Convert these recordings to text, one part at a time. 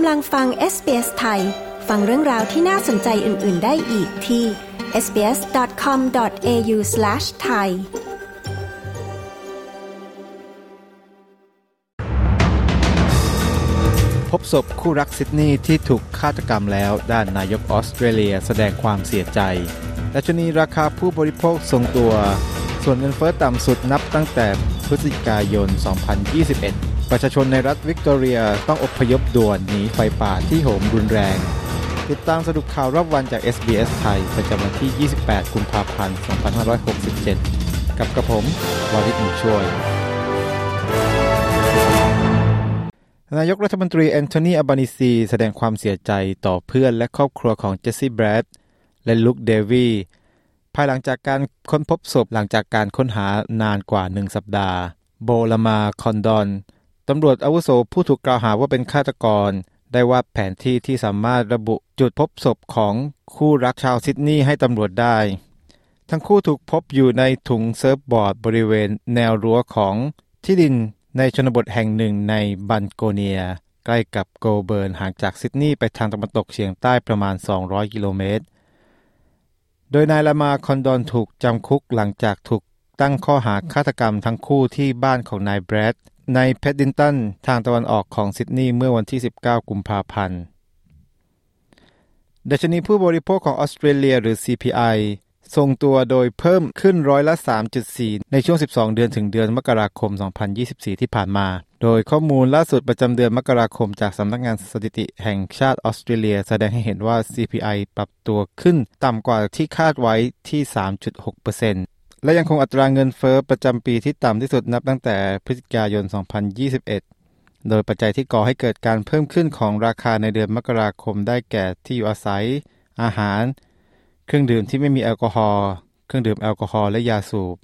ำลังฟัง SBS ไทย ฟังเรื่องราวที่น่าสนใจอื่น ๆ ได้อีกที่ sbs.com.au/ ไทยพบศพคู่รักซิดนีย์ที่ถูกฆาตกรรมแล้วด้านนายกออสเตรเลียแสดงความเสียใจและชนีราคาผู้บริโภคทรงตัว ส่วนเงินเฟอ้อต่ำสุดนับตั้งแต่พฤศจิกายน 2021 ประชาชนในรัฐวิกตอเรียต้องอพยพด่วนหนีไฟป่าที่โหมรุนแรง ติดตามสรุปข่าวรอบวันจาก SBS ไทย ประจำวันที่ 28 กุมภาพันธ์ 2567 กับกระผมวาริศมุช่วย นายกรัฐมนตรีแอนโทนีอับานิซีแสดงความเสียใจต่อเพื่อนและครอบครัวของเจสซี่แบรดและลุคเดวีภายหลังจากการค้นพบศพหลังจากการค้นหานานกว่าหนึ่งสัปดาห์ โบลามาร์-คอนดอน ตำรวจอาวุโสผู้ถูกกล่าวหาว่าเป็นฆาตกร ได้วาดแผนที่ที่สามารถระบุจุดพบศพของคู่รักชาวซิดนีย์ให้ตำรวจได้ ทั้งคู่ถูกพบอยู่ในถุงเซิร์ฟบอร์ดบริเวณแนวรั้วของที่ดินในชนบทแห่งหนึ่งในบันโกเนีย ใกล้กับโกเบิร์นห่างจากซิดนีย์ไปทางตะวันตกเฉียงใต้ประมาณ 200 กิโลเมตร โดยนายลามาร์-คอนดอนถูกจำคุกหลังจากถูกตั้งข้อหาฆาตกรรมทั้งคู่ที่บ้านของนายแบรด ในเพดดินตันทางตะวันออกของซิดนีย์เมื่อวันที่ 19 กุมภาพันธ์ดัชนีผู้บริโภคของออสเตรเลียหรือ CPI ทรงตัวโดยเพิ่มขึ้นร้อยละ 3.4 ในช่วง 12 เดือนถึงเดือนมกราคม 2024 ที่ผ่านมา โดยข้อมูลล่าสุดประจำเดือนมกราคมจากสำนักงานสถิติแห่งชาติออสเตรเลีย แสดงให้เห็นว่า CPI ปรับตัวขึ้นต่ำกว่าที่คาดไว้ที่ 3.6% และยังคงอัตราเงินเฟอ้อประจำปีที่ต่ำที่สุดนับตั้งแต่พฤศจิกายน 2021 โดยปัจจัยที่ก่อให้เกิดการเพิ่มขึ้นของราคาในเดือนมกราคมได้แก่ที่อยู่อาศัย อาหาร เครื่องดื่มที่ไม่มีแอลกอฮอล์เครื่องดื่มแอลกอฮอล์และยาสูบ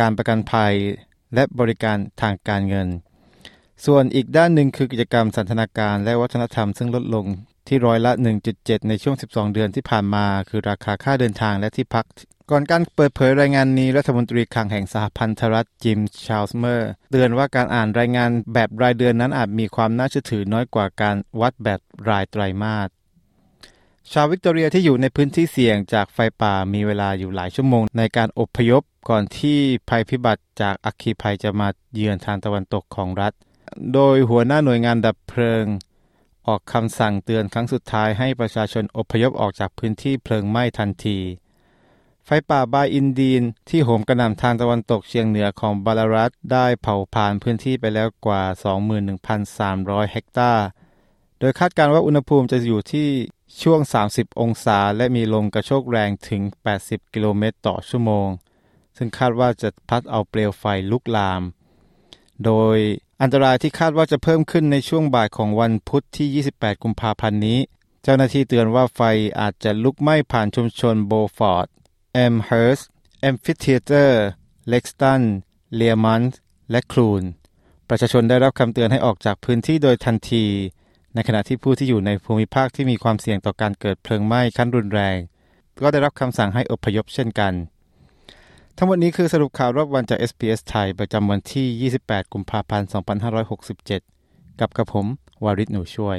การประกันภัย และบริการทางการเงิน ส่วนอีกด้านหนึ่งคือกิจกรรมสันทนาการและวัฒนธรรมซึ่งลดลงที่ร้อยละ 1.7 ในช่วง 12 เดือนที่ผ่านมา คือราคาค่าเดินทางและที่พัก ก่อนการเปิดเผยรายงานนี้รัฐมนตรีคลังแห่งสหพันธรัฐจิมชาลส์เมอร์เตือนว่าการอ่านรายงานแบบรายเดือนนั้นอาจมีความน่าเชื่อถือน้อยกว่าการวัดแบบรายไตรมาสชาววิกตอเรียที่อยู่ในพื้นที่เสี่ยงจากไฟป่ามีเวลาอยู่หลายชั่วโมงในการอบพยพก่อนที่ภัยพิบัติจากอัคคีภัยจะมาเยือนทางตะวันตกของรัฐ โดยหัวหน้าหน่วยงานดับเพลิง ออกคำสั่งเตือนครั้งสุดท้ายให้ประชาชนอพยพออกจากพื้นที่เพลิงไหม้ทันที ไฟป่าบายอินดีนที่โหมกระหน่ำทางตะวันตกเฉียงเหนือของบาลารัฐได้เผาผ่านพื้นที่ไปแล้วกว่า 21,300 เฮกตาร์ โดยคาดการณ์ว่าอุณหภูมิจะอยู่ที่ช่วง 30 องศา และมีลมกระโชกแรงถึง 80 กิโลเมตรต่อชั่วโมง ซึ่งคาดว่าจะพัดเอาเปลวไฟลุกลาม โดยอันตรายที่คาดว่าจะเพิ่มขึ้นในช่วงบ่ายของวันพุธที่ 28 กุมภาพันธ์นี้ เจ้าหน้าที่เตือนว่าไฟอาจจะลุกไหม้ผ่านชุมชนโบฟอร์ด แอมเฮิร์สต์ แอมฟิเทเตอร์เล็กซ์ตันเลียร์มอนธ์ และคลูนส์ ประชาชนได้รับคำเตือนให้ออกจากพื้นที่โดยทันที ในขณะที่ผู้ที่อยู่ในภูมิภาคที่มีความเสี่ยงต่อการเกิดเพลิงไหม้ขั้นรุนแรง ก็ได้รับคำสั่งให้อพยพเช่นกัน ทั้งหมดนี้คือสรุปข่าวรอบวันจาก SPS ไทย ประจำวันที่ 28 กุมภาพันธ์ 2567 กับกระผม วาริศหนูช่วย